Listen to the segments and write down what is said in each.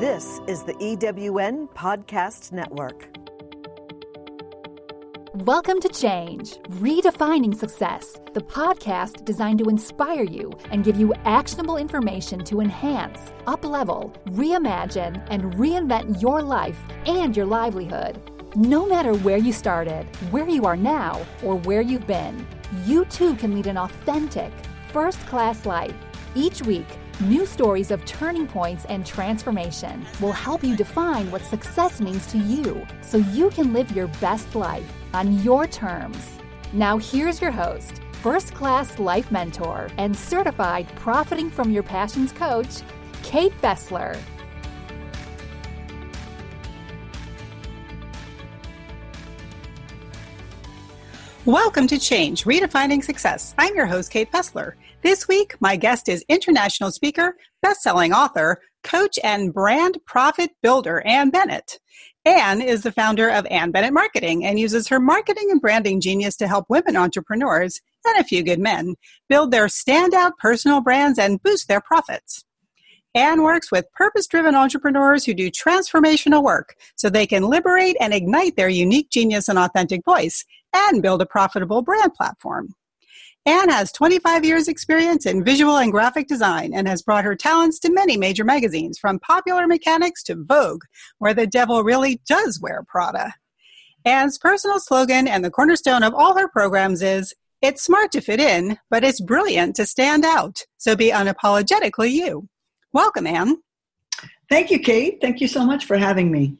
This is the EWN Podcast Network. Welcome to Change, Redefining Success, the podcast designed to inspire you and give you actionable information to enhance, uplevel, reimagine, and reinvent your life and your livelihood. No matter where you started, where you are now, or where you've been, you too can lead an authentic, first class life. Each week, new stories of turning points and transformation will help you define what success means to you so you can live your best life on your terms. Now, here's your host, first class life mentor, and certified profiting from your passions coach, Kate Bessler. Welcome to Change, Redefining Success. I'm your host, Kate Bessler. This week, my guest is international speaker, best-selling author, coach, and brand profit builder, Ann Bennett. Ann is the founder of Ann Bennett Marketing and uses her marketing and branding genius to help women entrepreneurs and a few good men build their standout personal brands and boost their profits. Ann works with purpose driven entrepreneurs who do transformational work so they can liberate and ignite their unique genius and authentic voice and build a profitable brand platform. Ann has 25 years experience in visual and graphic design and has brought her talents to many major magazines from Popular Mechanics to Vogue, where the devil really does wear Prada. Ann's personal slogan and the cornerstone of all her programs is It's smart to fit in, but it's brilliant to stand out. So be unapologetically you. Welcome, Ann. Thank you, Kate. Thank you so much for having me.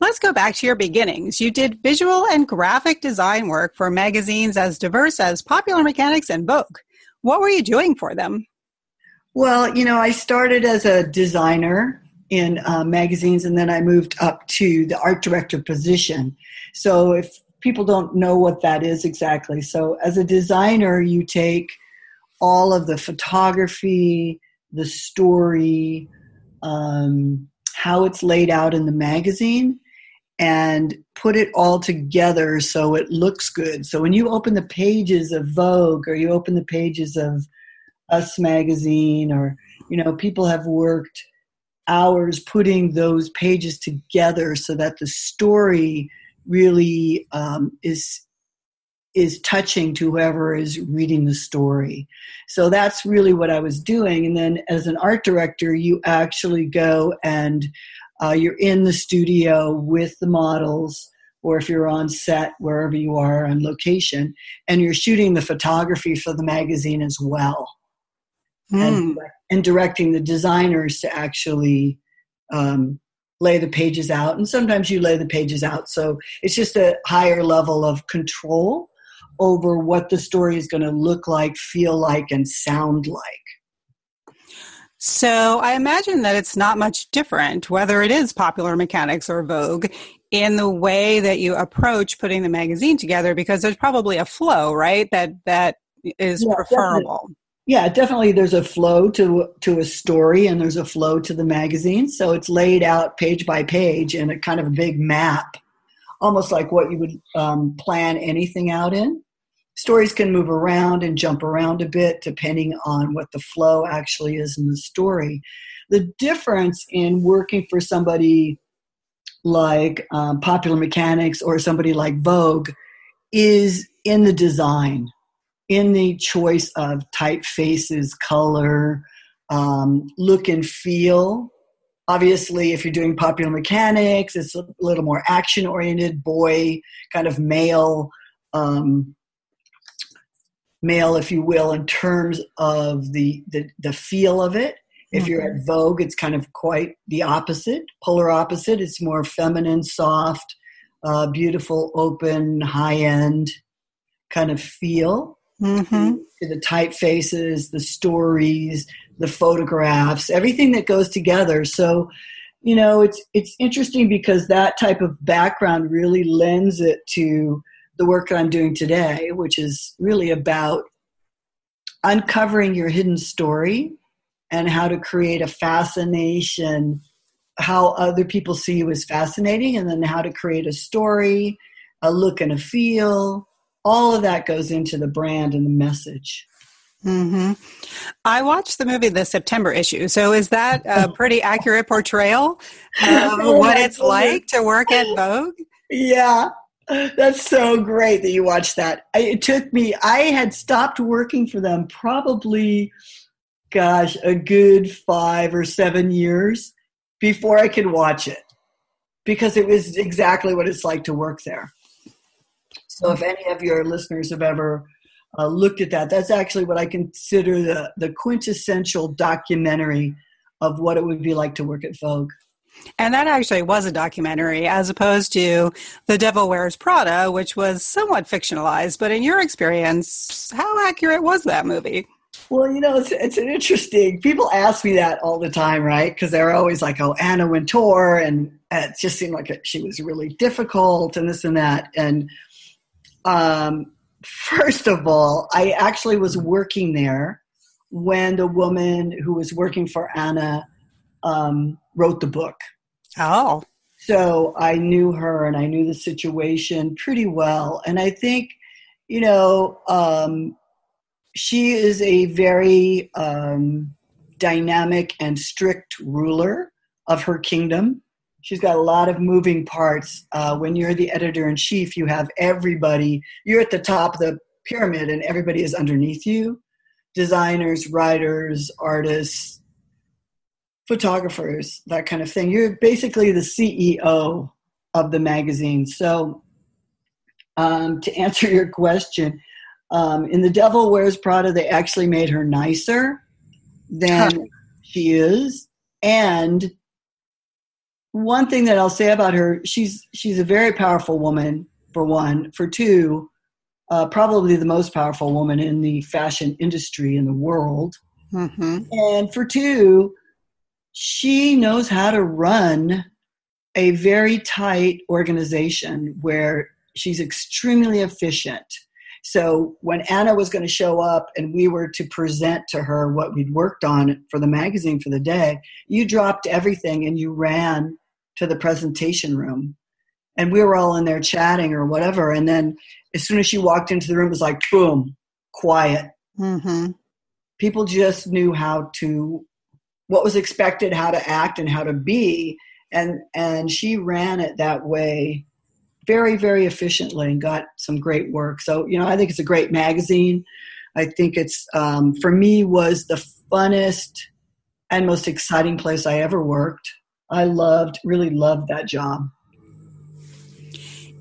Let's go back to your beginnings. You did visual and graphic design work for magazines as diverse as Popular Mechanics and Vogue. What were you doing for them? Well, you know, I started as a designer in uh, magazines and then I moved up to the art director position. So, if people don't know what that is exactly, so as a designer, you take all of the photography, the story, um, how it's laid out in the magazine, and put it all together so it looks good. So when you open the pages of Vogue or you open the pages of Us magazine or you know people have worked hours putting those pages together so that the story really um, is is touching to whoever is reading the story. So that's really what I was doing. And then as an art director, you actually go and uh, you're in the studio with the models or if you're on set wherever you are on location and you're shooting the photography for the magazine as well mm. and, hmm. and, directing the designers to actually um, lay the pages out and sometimes you lay the pages out so it's just a higher level of control over what the story is going to look like feel like and sound like so I imagine that it's not much different, whether it is Popular Mechanics or Vogue, in the way that you approach putting the magazine together, because there's probably a flow, right? That that is yeah, preferable. Definitely. Yeah, definitely. There's a flow to to a story, and there's a flow to the magazine. So it's laid out page by page in a kind of a big map, almost like what you would um, plan anything out in stories can move around and jump around a bit depending on what the flow actually is in the story. The difference in working for somebody like um, Popular Mechanics or somebody like Vogue is in the design, in the choice of typefaces, color, um, look and feel. Obviously, if you're doing popular mechanics, it's a little more action oriented, boy, kind of male um, male, if you will, in terms of the the, the feel of it. If mm-hmm. you're at. Vogue, it's kind of quite the opposite, polar opposite. It's more feminine, soft, uh, beautiful, open, high end kind of feel. Mm-hmm. The typefaces, the stories, the photographs, everything that goes together. So, you know, it's it's interesting because that type of background really lends it to the work I'm doing today, which is really about uncovering your hidden story and how to create a fascination, how other people see you as fascinating, and then how to create a story, a look and a feel. All of that goes into the brand and the message. Mm-hmm. I watched the movie the September issue. So is that a pretty accurate portrayal of Oh what it's like to work at Vogue? Yeah, that's so great that you watched that. It took me, I had stopped working for them probably, gosh, a good five or seven years before I could watch it because it was exactly what it's like to work there. So if any of your listeners have ever uh, looked at that, that's actually what I consider the, the quintessential documentary of what it would be like to work at Vogue. And that actually was a documentary as opposed to The Devil Wears Prada, which was somewhat fictionalized. But in your experience, how accurate was that movie? Well, you know, it's, it's an interesting. People ask me that all the time, right? Because they're always like, "Oh, Anna Wintour," and it just seemed like she was really difficult, and this and that. And um, first of all, I actually was working there when the woman who was working for Anna um, wrote the book. Oh, So I knew her and I knew the situation pretty well. And I think, you know, um, she is a very um, dynamic and strict ruler of her kingdom. She's got a lot of moving parts. Uh, when you're the editor in chief, you have everybody, you're at the top of the pyramid, and everybody is underneath you designers, writers, artists, photographers, that kind of thing. You're basically the CEO of the magazine. So, um, to answer your question, um, in The Devil Wears Prada, they actually made her nicer than she is. And one thing that I'll say about her, she's she's a very powerful woman. For one, for two, uh, probably the most powerful woman in the fashion industry in the world. hmm And for two, she knows how to run a very tight organization where she's extremely efficient. So when Anna was going to show up and we were to present to her what we'd worked on for the magazine for the day, you dropped everything and you ran to the presentation room. And we were all in there chatting or whatever. And then as soon as she walked into the room, it was like, boom, quiet hmm people just knew how to what was expected how to act and how to be. And and she ran it that way very very efficiently and got some great work. So you know i think it's a great magazine. I think it's um, for me was the funnest and most exciting place i ever worked. I loved really loved that job.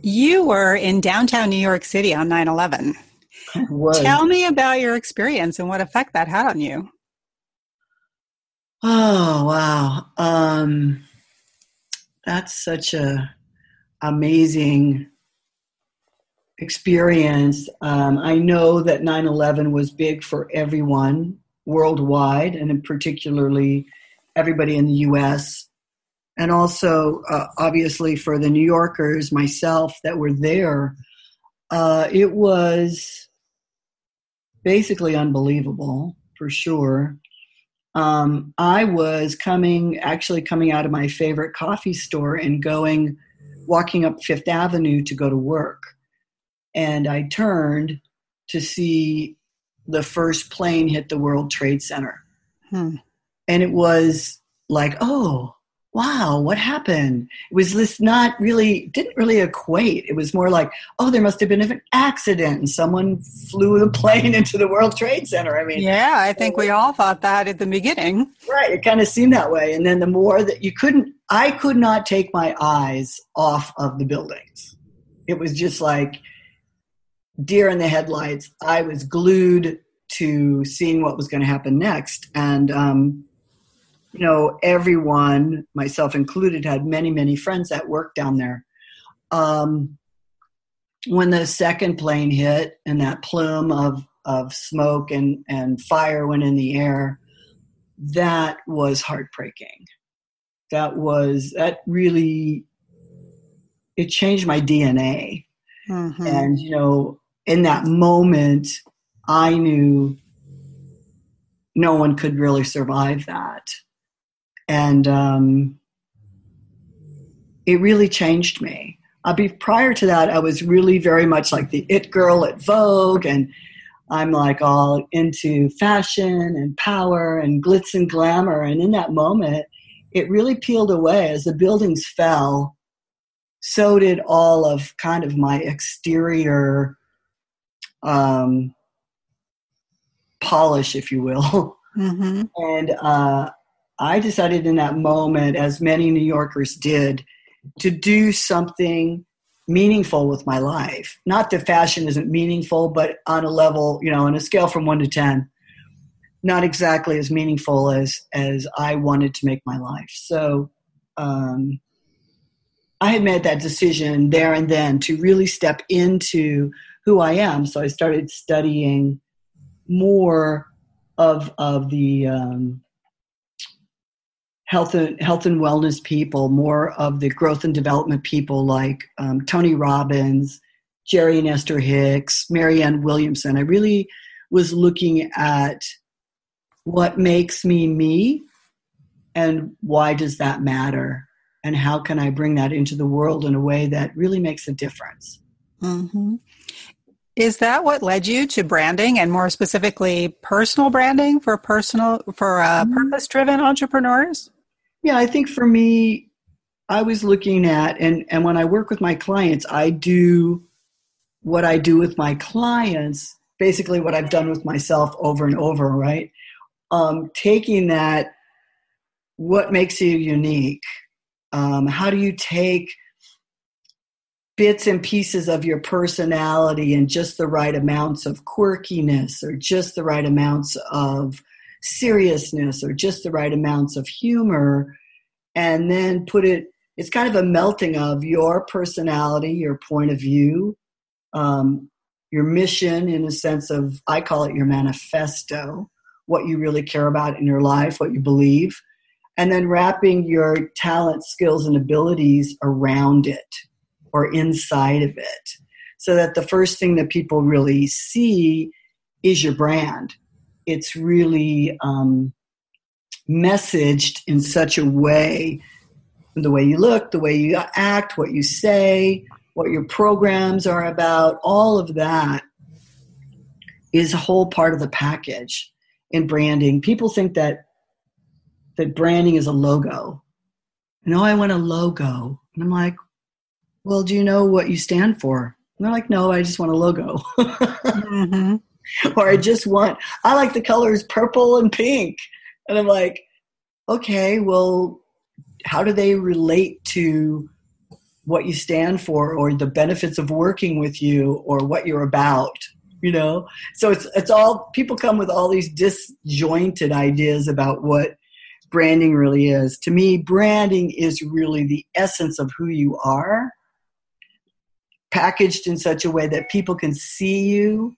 You were in downtown New York City on 9 11. Tell me about your experience and what effect that had on you. Oh wow. Um that's such a amazing experience. Um, I know that 9/11 was big for everyone worldwide, and particularly everybody in the U.S. And also, uh, obviously, for the New Yorkers, myself, that were there, uh, it was basically unbelievable for sure um, I was coming, actually coming out of my favorite coffee store and going, walking up Fifth Avenue to go to work. And I turned to see the first plane hit the World Trade Center. Hmm. And it was like, oh, wow, what happened? It was this not really, didn't really equate. It was more like, oh, there must have been an accident and someone flew the plane into the World Trade Center. I mean, Yeah, I think we all thought that at the beginning. Right, it kind of seemed that way. And then the more that you couldn't, I could not take my eyes off of the buildings. It was just like deer in the headlights. I was glued to seeing what was going to happen next. And, um, you know, everyone, myself included, had many, many friends that worked down there. Um, when the second plane hit and that plume of, of smoke and, and fire went in the air, that was heartbreaking. That was, that really, it changed my DNA. Mhm. And, you know, in that moment, I knew no one could really survive that. And um, it really changed me. Uh, be, prior to that, I was really very much like the it girl at Vogue, and I'm like all into fashion and power and glitz and glamour. And in that moment, it really peeled away as the buildings fell. So did all of kind of my exterior um, polish, if you will. Mm-hmm. And uh, I decided in that moment, as many New Yorkers did, to do something meaningful with my life. Not that fashion isn't meaningful, but on a level, you know, on a scale from one to 10, not exactly as meaningful as, as I wanted to make my life. So, um, I had made that decision there and then to really step into who I am. So I started studying more of of the um, health and health and wellness people, more of the growth and development people like um, Tony Robbins, Jerry and Esther Hicks, Marianne Williamson. I really was looking at what makes me me and why does that matter and how can I bring that into the world in a way that really makes a difference. Mm-hmm. Is that what led you to branding and more specifically personal branding for personal for uh, mm-hmm. purpose driven entrepreneurs? Yeah, I think for me, I was looking at, and, and when I work with my clients, I do what I do with my clients, basically what I've done with myself over and over, right? Um, taking that, what makes you unique? Um, how do you take bits and pieces of your personality and just the right amounts of quirkiness or just the right amounts of seriousness or just the right amounts of humor and then put it it's kind of a melting of your personality your point of view um, your mission in a sense of i call it your manifesto what you really care about in your life what you believe and then wrapping your talent skills and abilities around it or inside of it so that the first thing that people really see is your brand it's really um, messaged in such a way the way you look, the way you act, what you say, what your programs are about, all of that is a whole part of the package in branding. People think that that branding is a logo. No, I want a logo. And I'm like, well, do you know what you stand for? And they're like, no, I just want a logo. mm-hmm. or I just want, I like the colors purple and pink. And I'm like, okay, well, how do they relate to what you stand for or the benefits of working with you or what you're about? You know, so it's it's all people come with all these disjointed ideas about what branding really is. To me, branding is really the essence of who you are, packaged in such a way that people can see you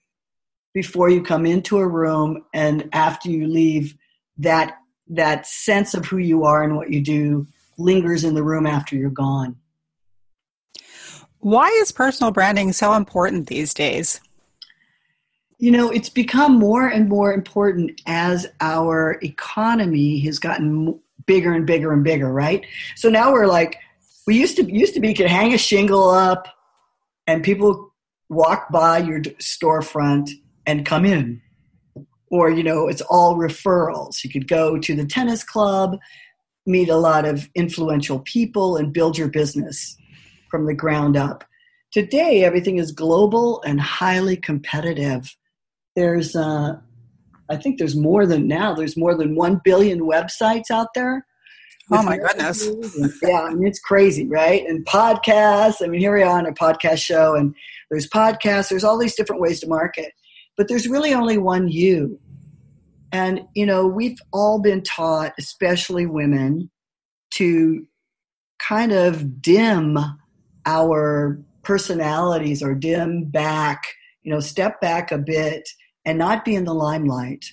before you come into a room and after you leave that that sense of who you are and what you do lingers in the room after you're gone. Why is personal branding so important these days? You know it's become more and more important as our economy has gotten bigger and bigger and bigger right? So now we're like we used to used to be you could hang a shingle up and people walk by your storefront and come in. Or, you know, it's all referrals. You could go to the tennis club, meet a lot of influential people, and build your business from the ground up. Today, everything is global and highly competitive. There's, uh, I think there's more than now, there's more than 1 billion websites out there. Oh my goodness. yeah, I mean, it's crazy, right? And podcasts. I mean, here we are on a podcast show, and there's podcasts, there's all these different ways to market but there's really only one you. And, you know, we've all been taught, especially women, to kind of dim our personalities or dim back, you know, step back a bit and not be in the limelight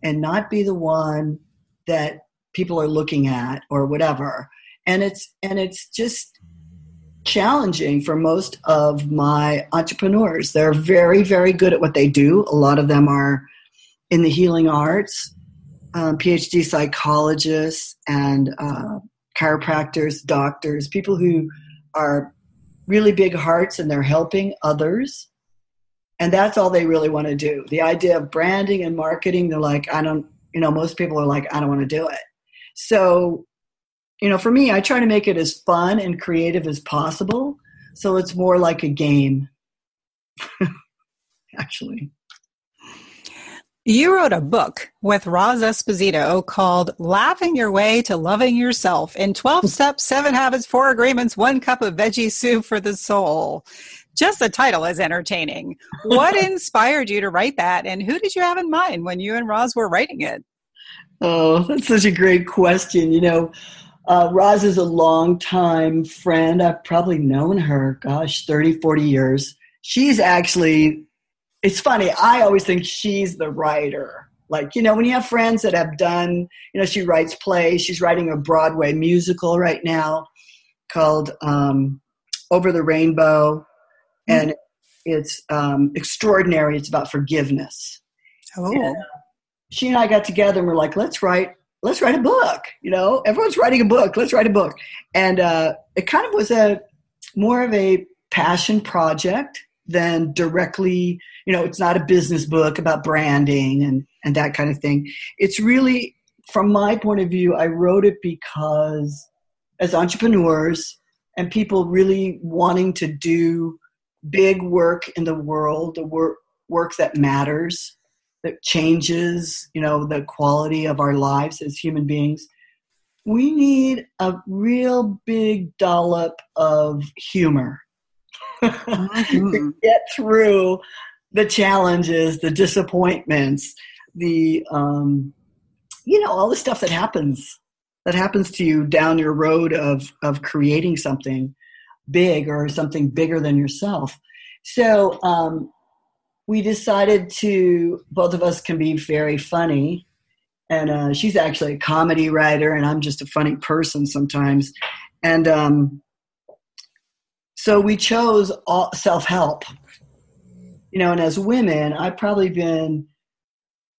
and not be the one that people are looking at or whatever. And it's and it's just challenging for most of my entrepreneurs. They're very, very good at what they do. A lot of them are in the healing arts, um, PhD psychologists, and uh, chiropractors, doctors, people who are really big hearts and they're helping others. and that's all they really want to do. The idea of branding and marketing, they're like, I don't, you know, most people are like, I don't want to do it. So, you know, for me, I try to make it as fun and creative as possible. So it's more like a game, actually. You wrote a book with Roz Esposito called Laughing Your Way to Loving Yourself in 12 Steps, 7 Habits, 4 Agreements, 1 Cup of Veggie Soup for the Soul. Just the title is entertaining. What inspired you to write that, and who did you have in mind when you and Roz were writing it? Oh, that's such a great question. You know, uh, Roz is a long-time friend. I've probably known her, gosh, 30, 40 years. She's actually it's funny. I always think she's the writer. Like, you know, when you have friends that have done, you know, she writes plays. She's writing a Broadway musical right now called um, Over the Rainbow. Mm-hmm. And it's um, extraordinary. It's about forgiveness. Oh. And, uh, she and I got together and we're like, let's write, let's write a book. You know, everyone's writing a book. Let's write a book. And uh, it kind of was a more of a passion project than directly you know it's not a business book about branding and and that kind of thing it's really from my point of view i wrote it because as entrepreneurs and people really wanting to do big work in the world the work work that matters that changes you know the quality of our lives as human beings we need a real big dollop of humor mm-hmm. to get through the challenges, the disappointments, the um, you know all the stuff that happens that happens to you down your road of of creating something big or something bigger than yourself. So um, we decided to both of us can be very funny, and uh, she's actually a comedy writer, and I'm just a funny person sometimes, and um, so we chose self help. You know, and as women, I've probably been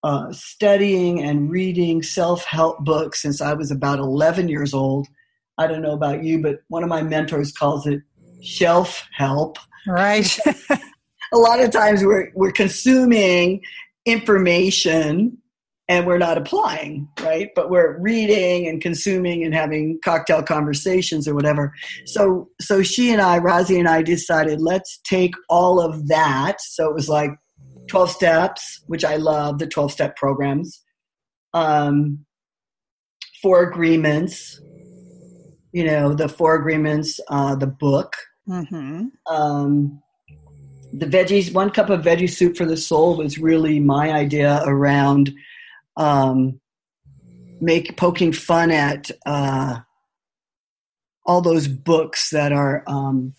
uh, studying and reading self help books since I was about 11 years old. I don't know about you, but one of my mentors calls it shelf help. Right. a lot of times we're, we're consuming information and we're not applying, right? But we're reading and consuming and having cocktail conversations or whatever. So so she and I, Rosie and I decided let's take all of that. So it was like 12 steps, which I love, the 12 step programs. Um four agreements, you know, the four agreements, uh, the book. Mm-hmm. Um the veggies, one cup of veggie soup for the soul was really my idea around um, make poking fun at uh, all those books that are um,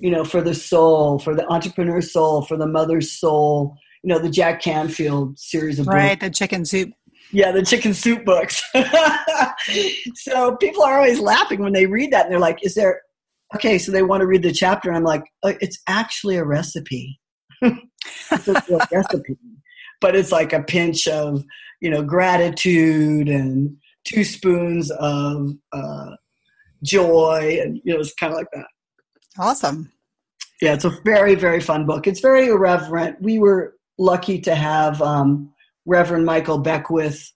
you know for the soul for the entrepreneur soul for the mother's soul you know the jack canfield series of right books. the chicken soup yeah the chicken soup books so people are always laughing when they read that and they're like is there okay so they want to read the chapter and i'm like oh, it's actually a recipe. It's a recipe. But it's like a pinch of you know gratitude and two spoons of uh, joy and you know it's kind of like that. Awesome. Yeah it's a very very fun book. It's very irreverent. We were lucky to have um, reverend michael beckwith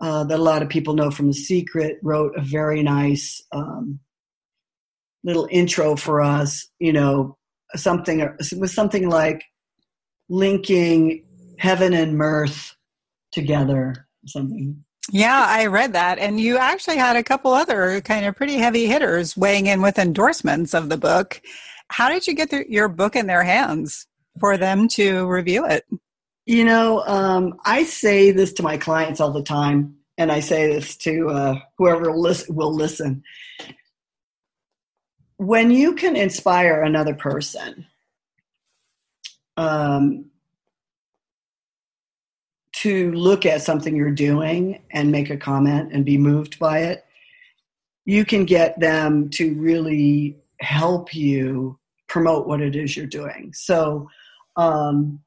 uh, that a lot of people know from the secret wrote a very nice um, little intro for us you know something it was something like linking heaven and mirth together something. Yeah i read that and you actually had a couple other kind of pretty heavy hitters weighing in with endorsements of the book. How did you get the, your book in their hands for them to review it? You know um, i say this to my clients all the time and i say this to uh, whoever will listen, will listen when you can inspire another person um, to look at something you're doing and make a comment and be moved by it, you can get them to really help you promote what it is you're doing. So, um,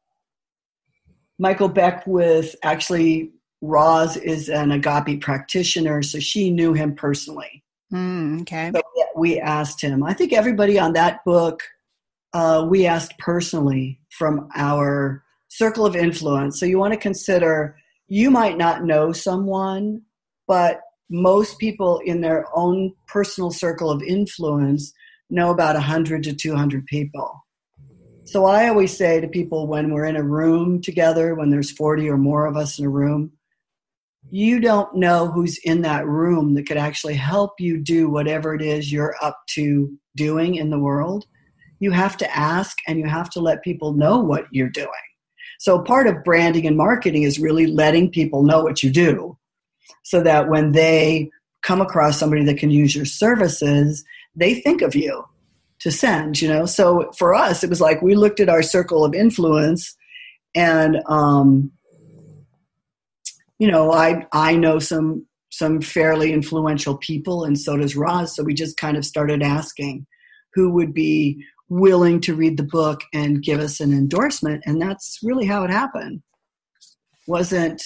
Michael Beckwith actually, Roz is an agape practitioner, so she knew him personally. Mm, okay. So we asked him. I think everybody on that book uh, we asked personally from our circle of influence. So you want to consider you might not know someone, but most people in their own personal circle of influence know about 100 to 200 people. So I always say to people when we're in a room together, when there's 40 or more of us in a room, you don't know who's in that room that could actually help you do whatever it is you're up to doing in the world. You have to ask and you have to let people know what you're doing. So part of branding and marketing is really letting people know what you do so that when they come across somebody that can use your services, they think of you to send, you know. So for us, it was like we looked at our circle of influence and um, you know, I I know some some fairly influential people and so does Roz. So we just kind of started asking who would be willing to read the book and give us an endorsement. And that's really how it happened. Wasn't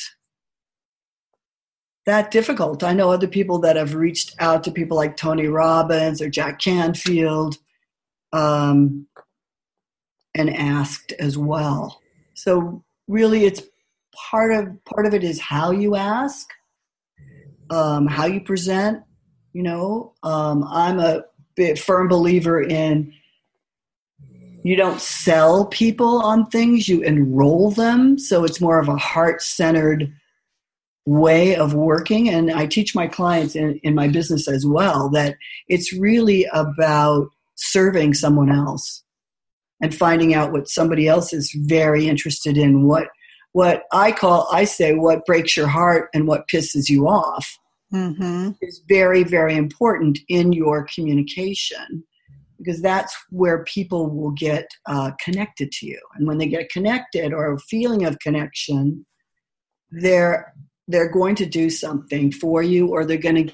that difficult. I know other people that have reached out to people like Tony Robbins or Jack Canfield um, and asked as well. So really, it's part of part of it is how you ask, um, how you present. You know, um, I'm a firm believer in you don't sell people on things, you enroll them. So it's more of a heart centered way of working. And I teach my clients in, in my business as well that it's really about serving someone else and finding out what somebody else is very interested in what what i call i say what breaks your heart and what pisses you off mm-hmm. is very very important in your communication because that's where people will get uh, connected to you. And when they get connected or a feeling of connection they're they're going to do something for you or they're going to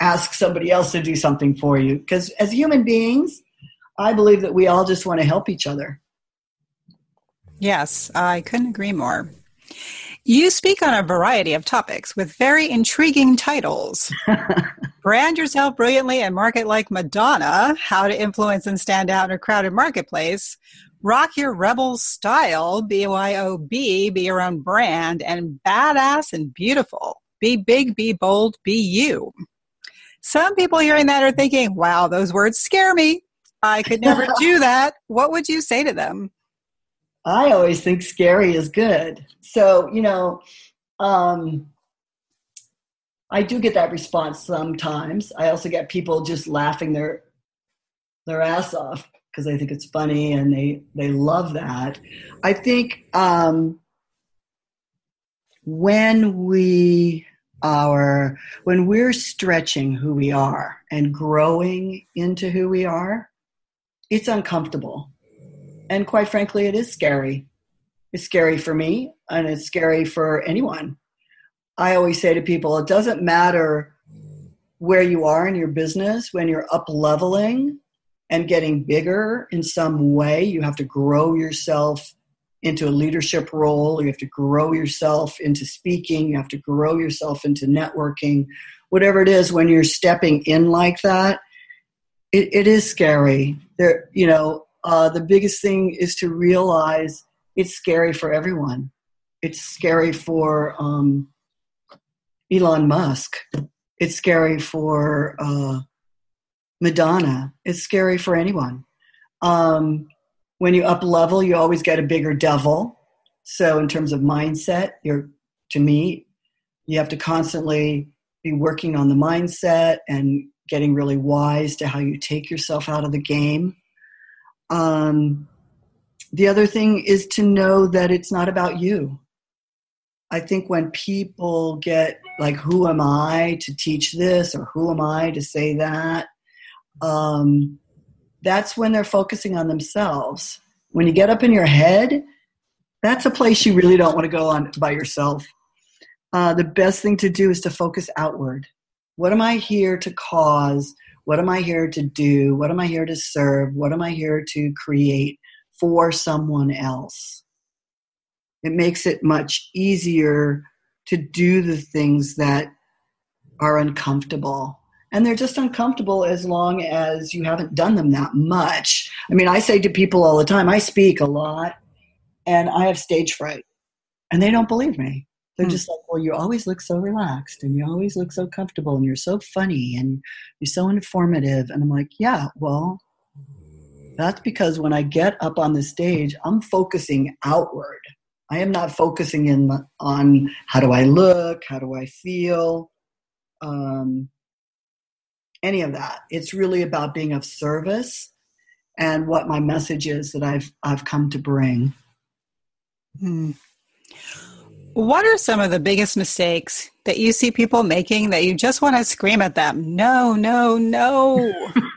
ask somebody else to do something for you. Because as human beings i believe that we all just want to help each other yes i couldn't agree more you speak on a variety of topics with very intriguing titles. Brand yourself brilliantly and market like Madonna, how to influence and stand out in a crowded marketplace. Rock your rebel style, B-Y-O-B, be your own brand, and badass and beautiful. Be big, be bold, be you. Some people hearing that are thinking, wow, those words scare me. I could never do that. What would you say to them? I always think scary is good. So, you know, um, I do get that response sometimes. I also get people just laughing their their ass off because they think it's funny and they they love that. I think um, when we are when we're stretching who we are and growing into who we are, it's uncomfortable and quite frankly, it is scary. It's scary for me, and it's scary for anyone. I always say to people, it doesn't matter where you are in your business when you're up leveling and getting bigger in some way. You have to grow yourself into a leadership role. You have to grow yourself into speaking. You have to grow yourself into networking. Whatever it is, when you're stepping in like that, it, it is scary. There, you know, uh, the biggest thing is to realize it's scary for everyone. It's scary for um, Elon Musk. It's scary for uh, Madonna. It's scary for anyone. Um, when you up level, you always get a bigger devil. So, in terms of mindset, you're to me, you have to constantly be working on the mindset and getting really wise to how you take yourself out of the game um, the other thing is to know that it's not about you. I think when people get like, who am I to teach this or who am I to say that? Um, that's when they're focusing on themselves. When you get up in your head, that's a place you really don't want to go on by yourself. Uh, the best thing to do is to focus outward. What am I here to cause? What am I here to do? What am I here to serve? What am I here to create for someone else? It makes it much easier to do the things that are uncomfortable and they're just uncomfortable as long as you haven't done them that much. I mean, I say to people all the time, I speak a lot and I have stage fright, and they don't believe me. They're Hmm. just like, well, you always look so relaxed and you always look so comfortable and you're so funny and you're so informative. And I'm like, yeah, well, that's because when I get up on the stage, I'm focusing outward. I am not focusing in on how do I look, how do I feel, um, any of that. It's really about being of service and what my message is that I've I've come to bring. Hmm. What are some of the biggest mistakes that you see people making that you just want to scream at them? No, no, no.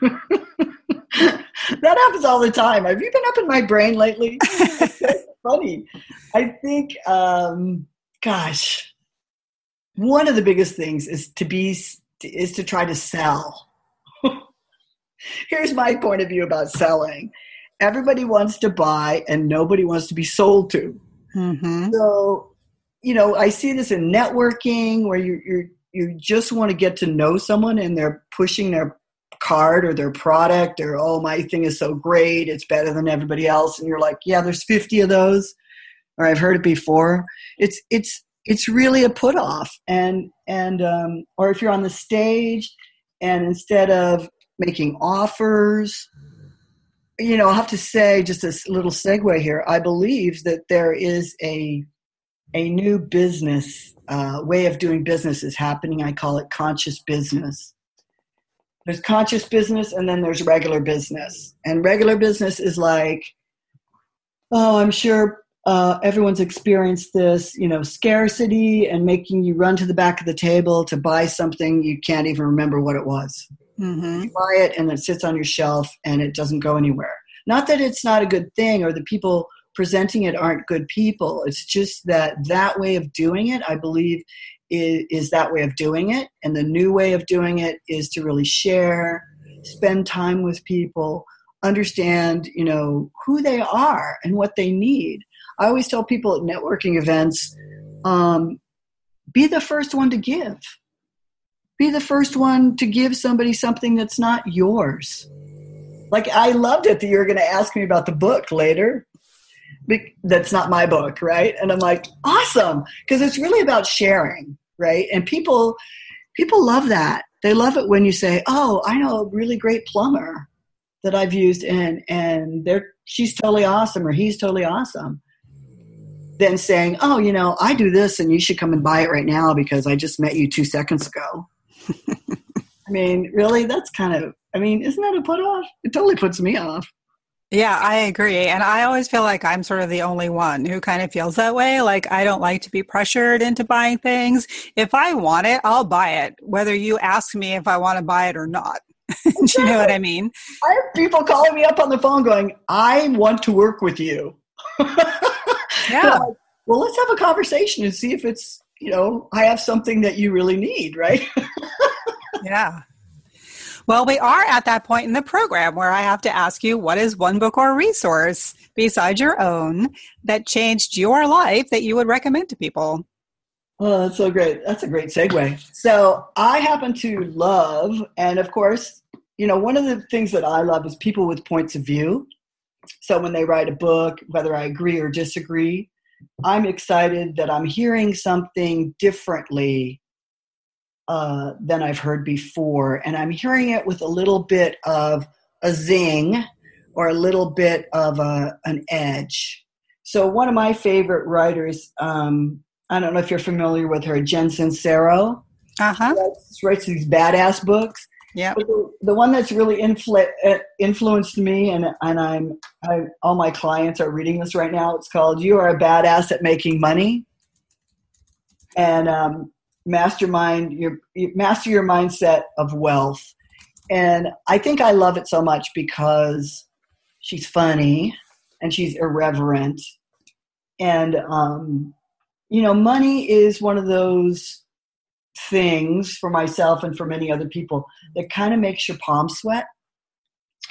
that happens all the time. Have you been up in my brain lately? Funny. I think, um, gosh, one of the biggest things is to be is to try to sell. Here's my point of view about selling. Everybody wants to buy, and nobody wants to be sold to. hmm So, you know, I see this in networking where you you you just want to get to know someone, and they're pushing their card or their product or oh my thing is so great it's better than everybody else. And you're like yeah there's 50 of those or i've heard it before. It's it's it's really a put off and and um, or if you're on the stage and instead of making offers you know i have to say just a little segue here. I believe that there is a a new business uh, way of doing business is happening. I call it conscious business. There's conscious business and then there's regular business. And regular business is like oh i'm sure uh, everyone's experienced this you know scarcity and making you run to the back of the table to buy something you can't even remember what it was. Hmm you buy it and it sits on your shelf and it doesn't go anywhere. Not that it's not a good thing or the people presenting it aren't good people. It's just that that way of doing it i believe is, is that way of doing it. And the new way of doing it is to really share spend time with people understand you know who they are and what they need. I always tell people at networking events um, be the first one to give. Be the first one to give somebody something that's not yours. Like i loved it that you were going to ask me about the book later that's not my book right? And i'm like awesome because it's really about sharing right? And people people love that. They love it when you say oh i know a really great plumber that i've used and and they're she's totally awesome or he's totally awesome. Than saying oh you know i do this and you should come and buy it right now because i just met you two seconds ago. I mean really that's kind of i mean isn't that a put off? It totally puts me off Yeah, I agree. And I always feel like I'm sort of the only one who kind of feels that way. Like, I don't like to be pressured into buying things. If I want it, I'll buy it, whether you ask me if I want to buy it or not. Do you know what I mean? I have people calling me up on the phone going, I want to work with you. Yeah. Like, well, let's have a conversation and see if it's, you know, I have something that you really need, right? Yeah. Well, we are at that point in the program where I have to ask you what is one book or resource besides your own that changed your life that you would recommend to people? Oh, that's so great. That's a great segue. So I happen to love, and of course, you know, one of the things that I love is people with points of view. So when they write a book, whether I agree or disagree, I'm excited that I'm hearing something differently uh, than I've heard before. And I'm hearing it with a little bit of a zing or a little bit of a, an edge. So one of my favorite writers, um, I don't know if you're familiar with her, Jen Sincero, Uh huh. writes, writes these badass books. Yeah. The, the one that's really influ- uh, influenced me, and and I'm I, all my clients are reading this right now. It's called "You Are a Badass at Making Money," and um, mastermind your you master your mindset of wealth. And I think I love it so much because she's funny and she's irreverent, and um, you know, money is one of those things for myself and for many other people that kind of makes your palms sweat.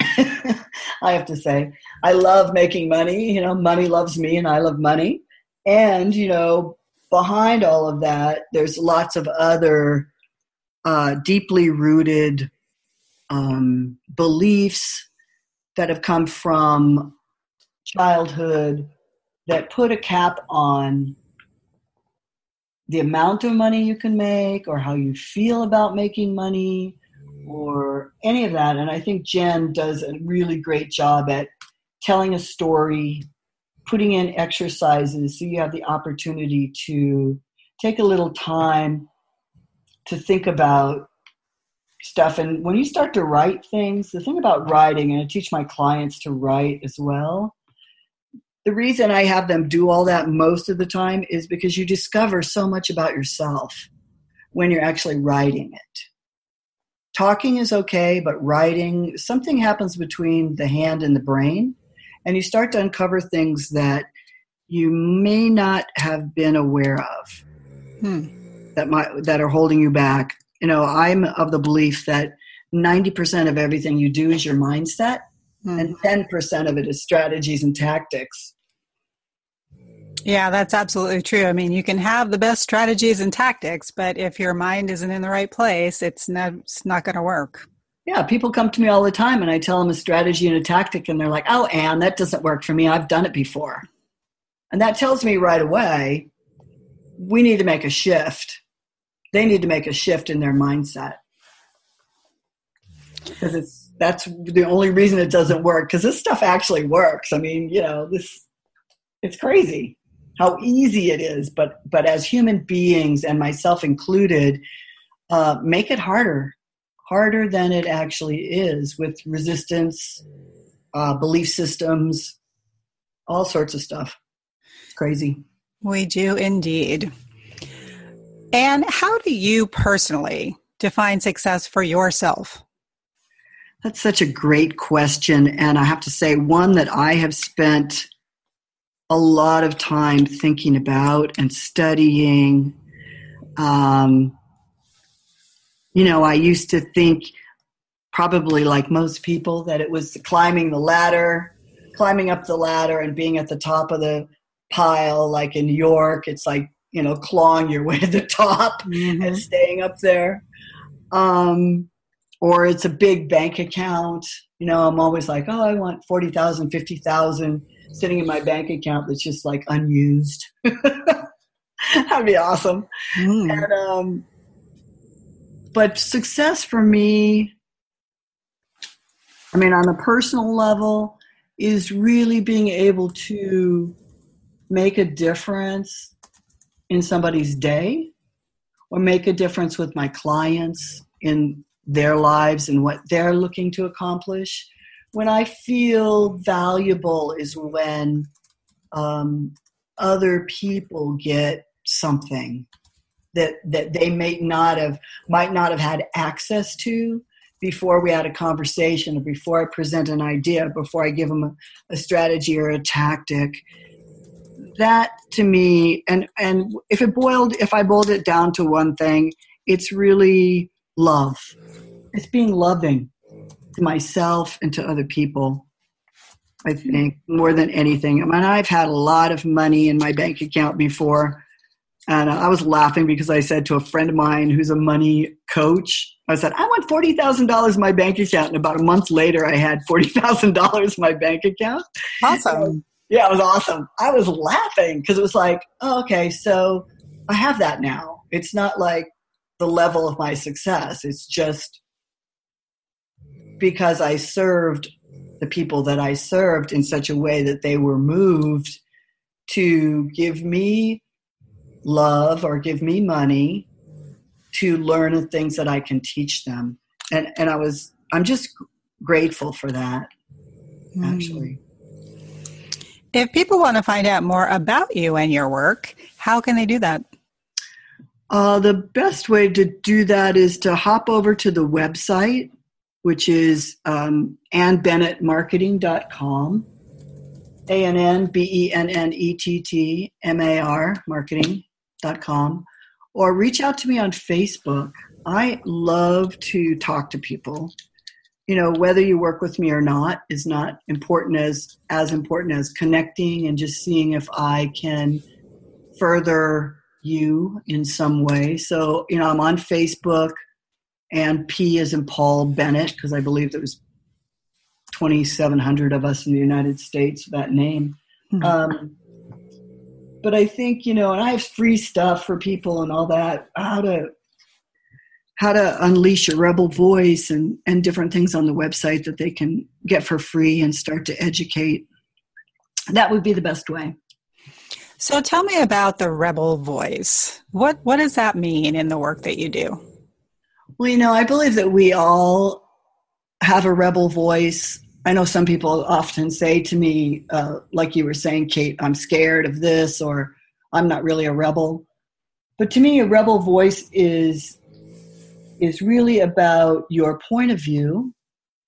I have to say, I love making money. You know, money loves me and I love money. And, you know, behind all of that, there's lots of other uh, deeply rooted um, beliefs that have come from childhood that put a cap on the amount of money you can make or how you feel about making money or any of that. And I think Jen does a really great job at telling a story, putting in exercises so you have the opportunity to take a little time to think about stuff. And when you start to write things, the thing about writing, and I teach my clients to write as well, the reason I have them do all that most of the time is because you discover so much about yourself when you're actually writing it. Talking is okay, but writing, something happens between the hand and the brain, and you start to uncover things that you may not have been aware of hmm. that might that are holding you back. You know, I'm of the belief that 90% of everything you do is your mindset, hmm. and 10% of it is strategies and tactics. Yeah, that's absolutely true. I mean, you can have the best strategies and tactics, but if your mind isn't in the right place, it's not, it's not going to work. Yeah, people come to me all the time and I tell them a strategy and a tactic, and they're like, oh, Ann, that doesn't work for me. I've done it before. And that tells me right away we need to make a shift. They need to make a shift in their mindset. Because it's that's the only reason it doesn't work because this stuff actually works. I mean, you know, this it's crazy how easy it is but but as human beings and myself included uh, make it harder harder than it actually is with resistance uh, belief systems all sorts of stuff. It's crazy. We do indeed. And how do you personally define success for yourself? That's such a great question and i have to say one that i have spent a lot of time thinking about and studying. Um, you know, I used to think, probably like most people, that it was climbing the ladder, climbing up the ladder and being at the top of the pile, like in New York. It's like, you know, clawing your way to the top mm-hmm. and staying up there. Um, or it's a big bank account. You know, I'm always like, oh, I want 40,000, 50,000 sitting in my bank account that's just like unused. That'd be awesome. Mm. And, um, but success for me, I mean, on a personal level, is really being able to make a difference in somebody's day or make a difference with my clients in their lives and what they're looking to accomplish when I feel valuable is when um, other people get something that that they may not have might not have had access to before we had a conversation or before I present an idea, before I give them a, a strategy or a tactic. That to me, and and if it boiled, if I boiled it down to one thing, it's really love. It's being loving to myself and to other people. I think more than anything. I mean, I've had a lot of money in my bank account before, and uh, I was laughing because I said to a friend of mine who's a money coach, I said, I want $40,000 in my bank account. And about a month later, I had $40,000 in my bank account. Awesome. yeah, it was awesome. I was laughing because it was like, oh, okay, so I have that now. It's not like the level of my success, it's just because I served the people that I served in such a way that they were moved to give me love or give me money to learn the things that I can teach them. And and I was I'm just grateful for that actually. If people want to find out more about you and your work, how can they do that? Uh, the best way to do that is to hop over to the website, which is um, annbennettmarketing.com. A N N B E N N E T T M A R marketing.com. Or reach out to me on Facebook. I love to talk to people. You know, whether you work with me or not is not important as as important as connecting and just seeing if I can further you in some way. So, you know, I'm on Facebook and P is in Paul Bennett because I believe there was 2,700 of us in the United States that name. Mm-hmm. Um, but I think you know, and I have free stuff for people and all that. How to how to unleash your rebel voice and and different things on the website that they can get for free and start to educate. That would be the best way. So tell me about the rebel voice. What what does that mean in the work that you do? Well, you know, I believe that we all have a rebel voice. I know some people often say to me, uh, like you were saying, Kate, I'm scared of this, or I'm not really a rebel. But to me, a rebel voice is is really about your point of view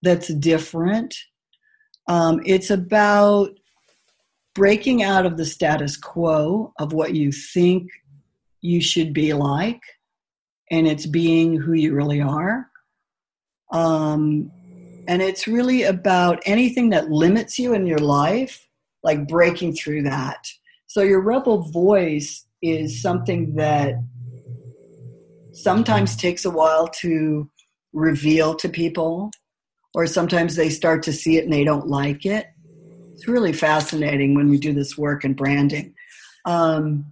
that's different. Um, it's about breaking out of the status quo of what you think you should be like, and it's being who you really are. Um, and it's really about anything that limits you in your life, like breaking through that. So, your rebel voice is something that sometimes takes a while to reveal to people, or sometimes they start to see it and they don't like it it's really fascinating when we do this work in branding. Um,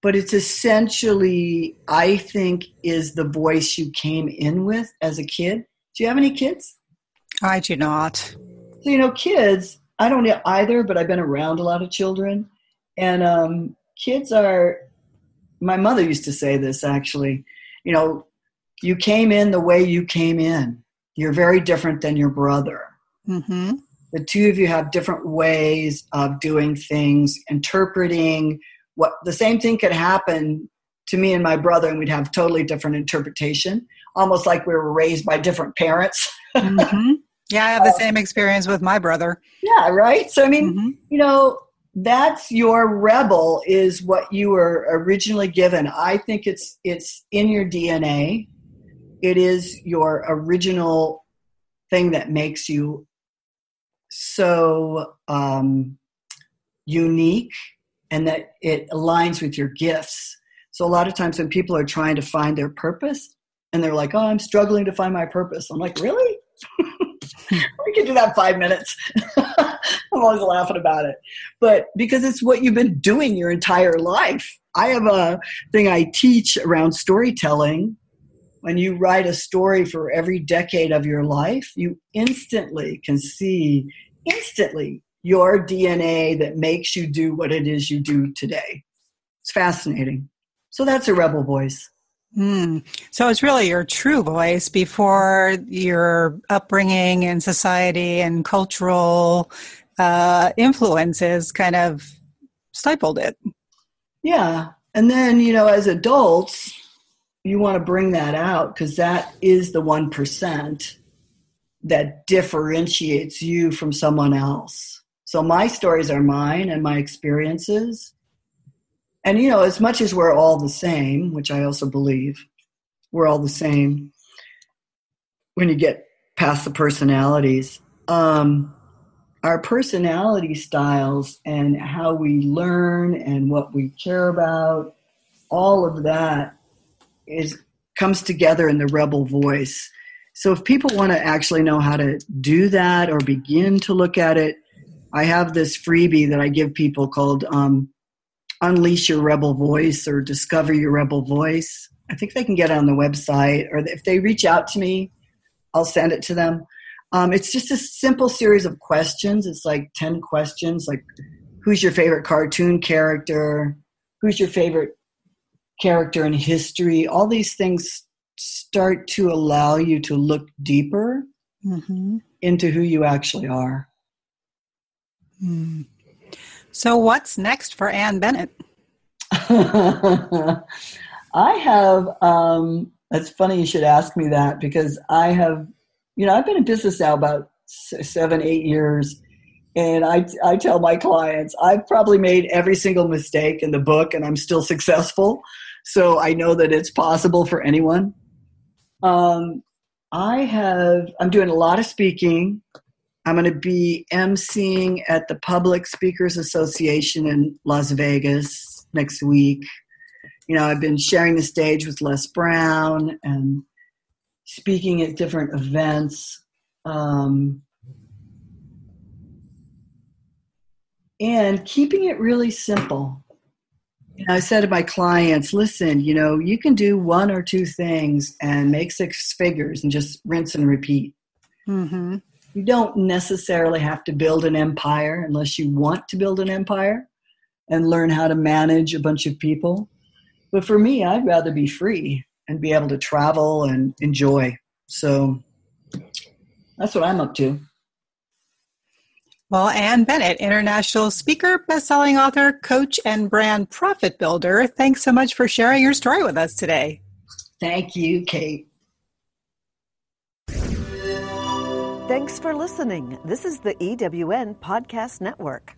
but it's essentially, I think, is the voice you came in with as a kid. Do you have any kids? I do not. So, you know, kids, I don't either, but I've been around a lot of children. And um, kids are, my mother used to say this actually, you know, you came in the way you came in. You're very different than your brother. Mm-hmm the two of you have different ways of doing things, interpreting what the same thing could happen to me and my brother, and we'd have totally different interpretation, almost like we were raised by different parents. mm-hmm. Yeah, I have the uh, same experience with my brother. Yeah, right. So I mean, mm-hmm. you know, that's your rebel is what you were originally given. I think it's it's in your DNA. It is your original thing that makes you so um, unique and that it aligns with your gifts. So a lot of times when people are trying to find their purpose and they're like, "Oh, I'm struggling to find my purpose," I'm like, "Really? we can do that five minutes." I'm always laughing about it, but because it's what you've been doing your entire life. I have a thing I teach around storytelling when you write a story for every decade of your life, you instantly can see, instantly, your DNA that makes you do what it is you do today. It's fascinating. So that's a rebel voice. Mm. So it's really your true voice before your upbringing and society and cultural uh, influences kind of stifled it. Yeah. And then, you know, as adults, you want to bring that out because that is the 1% that differentiates you from someone else. So my stories are mine and my experiences. And, you know, as much as we're all the same, which I also believe, we're all the same when you get past the personalities. Um, our personality styles and how we learn and what we care about, all of that is comes together in the rebel voice. So if people want to actually know how to do that or begin to look at it, I have this freebie that I give people called um, Unleash Your Rebel Voice or Discover Your Rebel Voice. I think they can get it on the website, or if they reach out to me, I'll send it to them. Um, it's just a simple series of questions. It's like 10 questions, like who's your favorite cartoon character? Who's your favorite character in history, all these things start to allow you to look deeper mm-hmm. into who you actually are. Mm. So, what's next for Ann Bennett? I have, um, it's funny you should ask me that because I have, you know, I've been in business now about seven, eight years. And I, I tell my clients, I've probably made every single mistake in the book and I'm still successful. So I know that it's possible for anyone. Um, I have, I'm doing a lot of speaking. I'm going to be emceeing at the Public Speakers Association in Las Vegas next week. you know, I've been sharing the stage with Les Brown and speaking at different events. Um, and keeping it really simple. You know, I said to my clients, listen, you know, you can do one or two things and make six figures and just rinse and repeat. Mm-hmm. You don't necessarily have to build an empire unless you want to build an empire and learn how to manage a bunch of people. But for me, I'd rather be free and be able to travel and enjoy. So that's what I'm up to. Well, Ann Bennett, international speaker, best-selling author, coach, and brand profit builder, thanks so much for sharing your story with us today. Thank you, Kate. Thanks for listening. This is the EWN Podcast Network.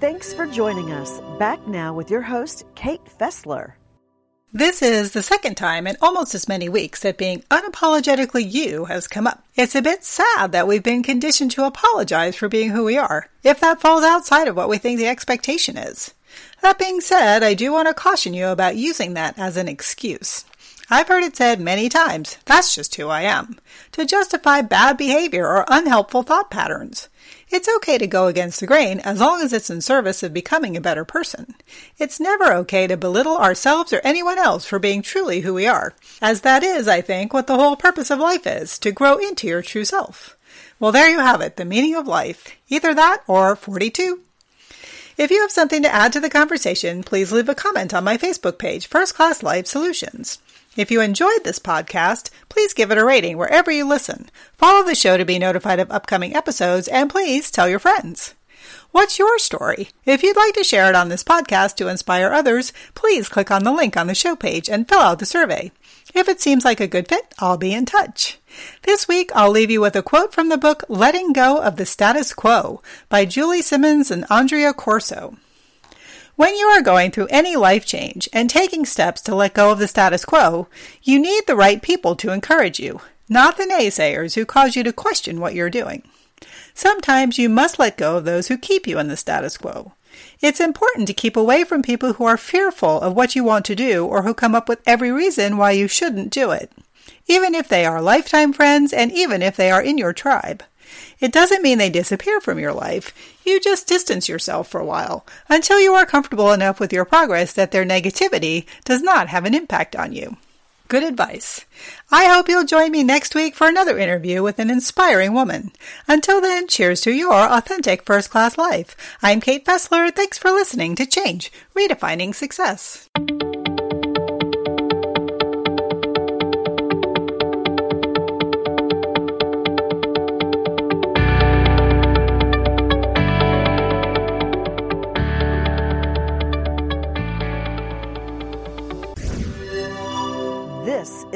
Thanks for joining us. Back now with your host, Kate Fessler. This is the second time in almost as many weeks that being unapologetically you has come up. It's a bit sad that we've been conditioned to apologize for being who we are, if that falls outside of what we think the expectation is. That being said, I do want to caution you about using that as an excuse. I've heard it said many times, that's just who I am, to justify bad behavior or unhelpful thought patterns. It's okay to go against the grain as long as it's in service of becoming a better person. It's never okay to belittle ourselves or anyone else for being truly who we are, as that is, I think, what the whole purpose of life is, to grow into your true self. Well, there you have it, the meaning of life. Either that or 42. If you have something to add to the conversation, please leave a comment on my Facebook page, First Class Life Solutions. If you enjoyed this podcast, please give it a rating wherever you listen. Follow the show to be notified of upcoming episodes, and please tell your friends. What's your story? If you'd like to share it on this podcast to inspire others, please click on the link on the show page and fill out the survey. If it seems like a good fit, I'll be in touch. This week, I'll leave you with a quote from the book Letting Go of the Status Quo by Julie Simmons and Andrea Corso. When you are going through any life change and taking steps to let go of the status quo, you need the right people to encourage you, not the naysayers who cause you to question what you're doing. Sometimes you must let go of those who keep you in the status quo. It's important to keep away from people who are fearful of what you want to do or who come up with every reason why you shouldn't do it, even if they are lifetime friends and even if they are in your tribe. It doesn't mean they disappear from your life. You just distance yourself for a while until you are comfortable enough with your progress that their negativity does not have an impact on you. Good advice. I hope you'll join me next week for another interview with an inspiring woman. Until then, cheers to your authentic first class life. I'm Kate Fessler. Thanks for listening to Change, Redefining Success.